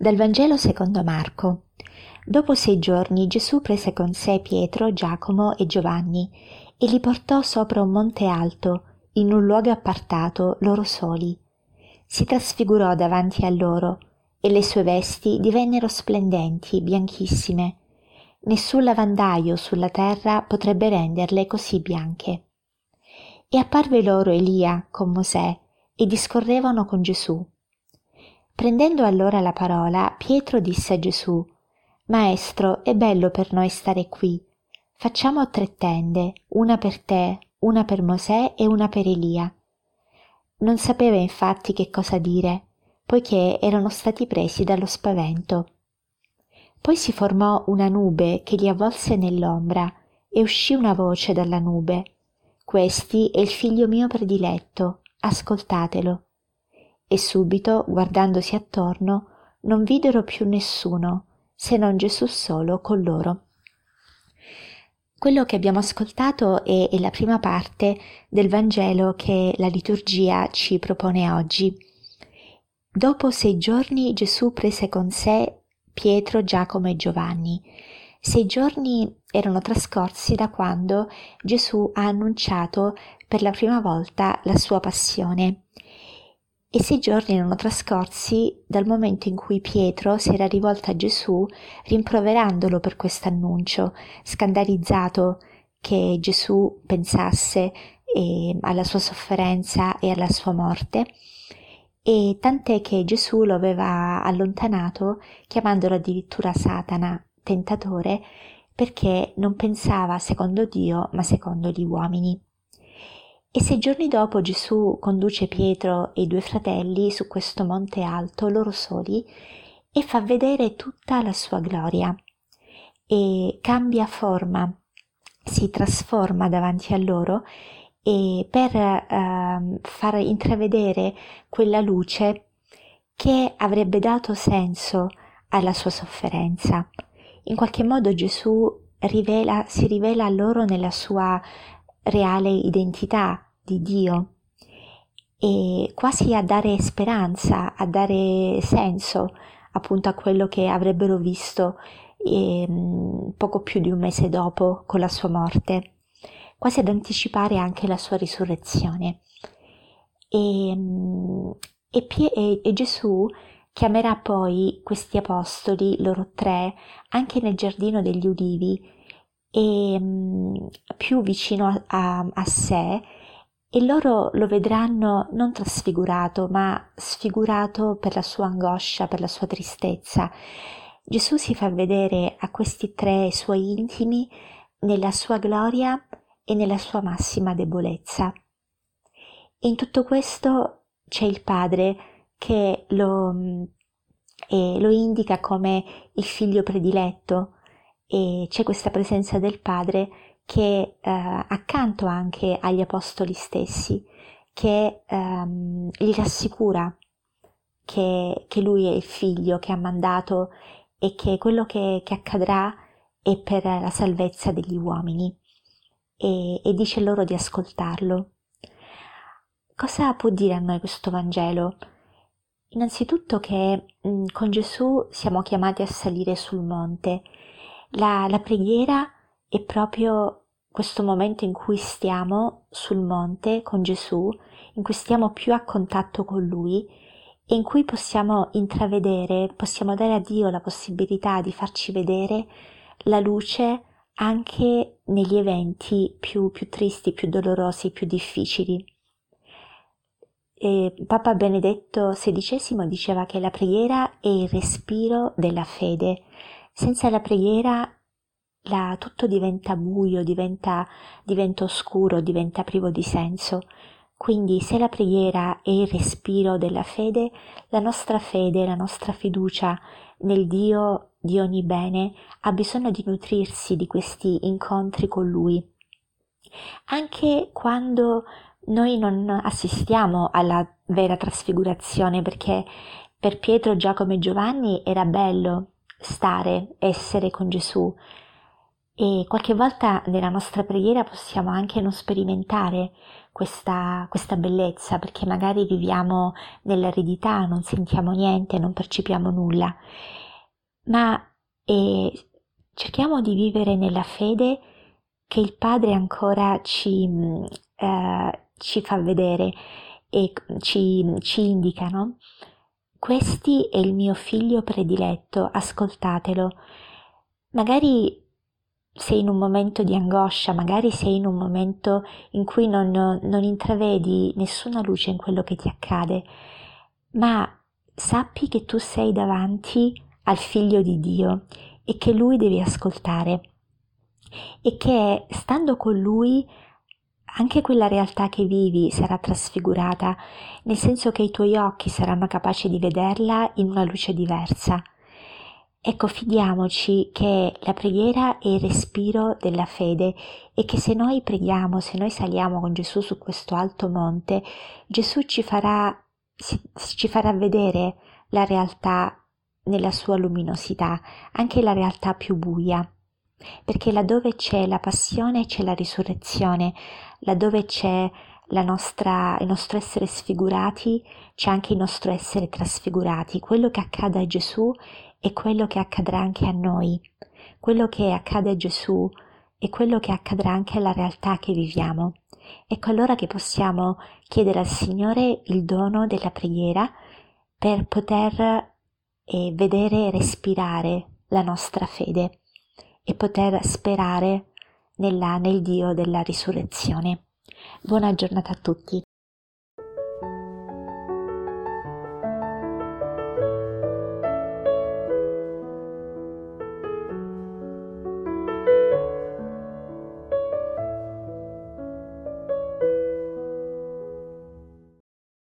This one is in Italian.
Dal Vangelo secondo Marco. Dopo sei giorni Gesù prese con sé Pietro, Giacomo e Giovanni e li portò sopra un monte alto, in un luogo appartato, loro soli. Si trasfigurò davanti a loro e le sue vesti divennero splendenti, bianchissime. Nessun lavandaio sulla terra potrebbe renderle così bianche. E apparve loro Elia con Mosè e discorrevano con Gesù. Prendendo allora la parola, Pietro disse a Gesù, Maestro, è bello per noi stare qui. Facciamo tre tende, una per te, una per Mosè e una per Elia. Non sapeva infatti che cosa dire, poiché erano stati presi dallo spavento. Poi si formò una nube che li avvolse nell'ombra e uscì una voce dalla nube. Questi è il figlio mio prediletto, ascoltatelo. E subito, guardandosi attorno, non videro più nessuno, se non Gesù solo con loro. Quello che abbiamo ascoltato è, è la prima parte del Vangelo che la liturgia ci propone oggi. Dopo sei giorni Gesù prese con sé Pietro, Giacomo e Giovanni. Sei giorni erano trascorsi da quando Gesù ha annunciato per la prima volta la sua passione. E sei giorni erano trascorsi dal momento in cui Pietro si era rivolto a Gesù rimproverandolo per questo annuncio, scandalizzato che Gesù pensasse eh, alla sua sofferenza e alla sua morte e tant'è che Gesù lo aveva allontanato chiamandolo addirittura Satana, tentatore, perché non pensava secondo Dio ma secondo gli uomini. E sei giorni dopo Gesù conduce Pietro e i due fratelli su questo monte alto, loro soli, e fa vedere tutta la sua gloria e cambia forma, si trasforma davanti a loro e per eh, far intravedere quella luce che avrebbe dato senso alla sua sofferenza. In qualche modo Gesù rivela, si rivela a loro nella sua reale identità di Dio e quasi a dare speranza, a dare senso appunto a quello che avrebbero visto eh, poco più di un mese dopo con la sua morte quasi ad anticipare anche la sua risurrezione. E, mm, e, e, e Gesù chiamerà poi questi apostoli, loro tre, anche nel giardino degli ulivi, e mm, più vicino a, a, a sé, e loro lo vedranno non trasfigurato, ma sfigurato per la sua angoscia, per la sua tristezza. Gesù si fa vedere a questi tre suoi intimi nella sua gloria e nella sua massima debolezza. In tutto questo c'è il Padre che lo, eh, lo indica come il figlio prediletto e c'è questa presenza del Padre che eh, accanto anche agli apostoli stessi, che ehm, gli rassicura che, che, lui è il figlio che ha mandato e che quello che, che accadrà è per la salvezza degli uomini e, e dice loro di ascoltarlo. Cosa può dire a noi questo Vangelo? Innanzitutto che mh, con Gesù siamo chiamati a salire sul monte. La, la preghiera è proprio questo momento in cui stiamo sul monte con Gesù, in cui stiamo più a contatto con Lui e in cui possiamo intravedere, possiamo dare a Dio la possibilità di farci vedere la luce anche negli eventi più, più tristi, più dolorosi, più difficili. E Papa Benedetto XVI diceva che la preghiera è il respiro della fede. Senza la preghiera la, tutto diventa buio, diventa, diventa oscuro, diventa privo di senso. Quindi se la preghiera è il respiro della fede, la nostra fede, la nostra fiducia nel Dio di ogni bene ha bisogno di nutrirsi di questi incontri con Lui. Anche quando noi non assistiamo alla vera trasfigurazione, perché per Pietro, Giacomo e Giovanni era bello stare, essere con Gesù, e qualche volta nella nostra preghiera possiamo anche non sperimentare questa, questa bellezza, perché magari viviamo nell'eredità, non sentiamo niente, non percepiamo nulla, ma eh, cerchiamo di vivere nella fede che il Padre ancora ci, eh, ci fa vedere e ci, ci indica, no? Questi è il mio figlio prediletto, ascoltatelo. Magari sei in un momento di angoscia, magari sei in un momento in cui non, non intravedi nessuna luce in quello che ti accade, ma sappi che tu sei davanti al figlio di Dio e che lui devi ascoltare e che stando con lui anche quella realtà che vivi sarà trasfigurata, nel senso che i tuoi occhi saranno capaci di vederla in una luce diversa. Ecco, fidiamoci che la preghiera è il respiro della fede e che se noi preghiamo, se noi saliamo con Gesù su questo alto monte, Gesù ci farà, ci farà vedere la realtà nella sua luminosità, anche la realtà più buia perché laddove c'è la passione c'è la risurrezione, laddove c'è nostra, il nostro essere sfigurati c'è anche il nostro essere trasfigurati. Quello che accade a Gesù è quello che accadrà anche a noi. Quello che accade a Gesù è quello che accadrà anche alla realtà che viviamo. Ecco allora che possiamo chiedere al Signore il dono della preghiera per poter eh, vedere e respirare la nostra fede e poter sperare nella, nel Dio della risurrezione. Buona giornata a tutti.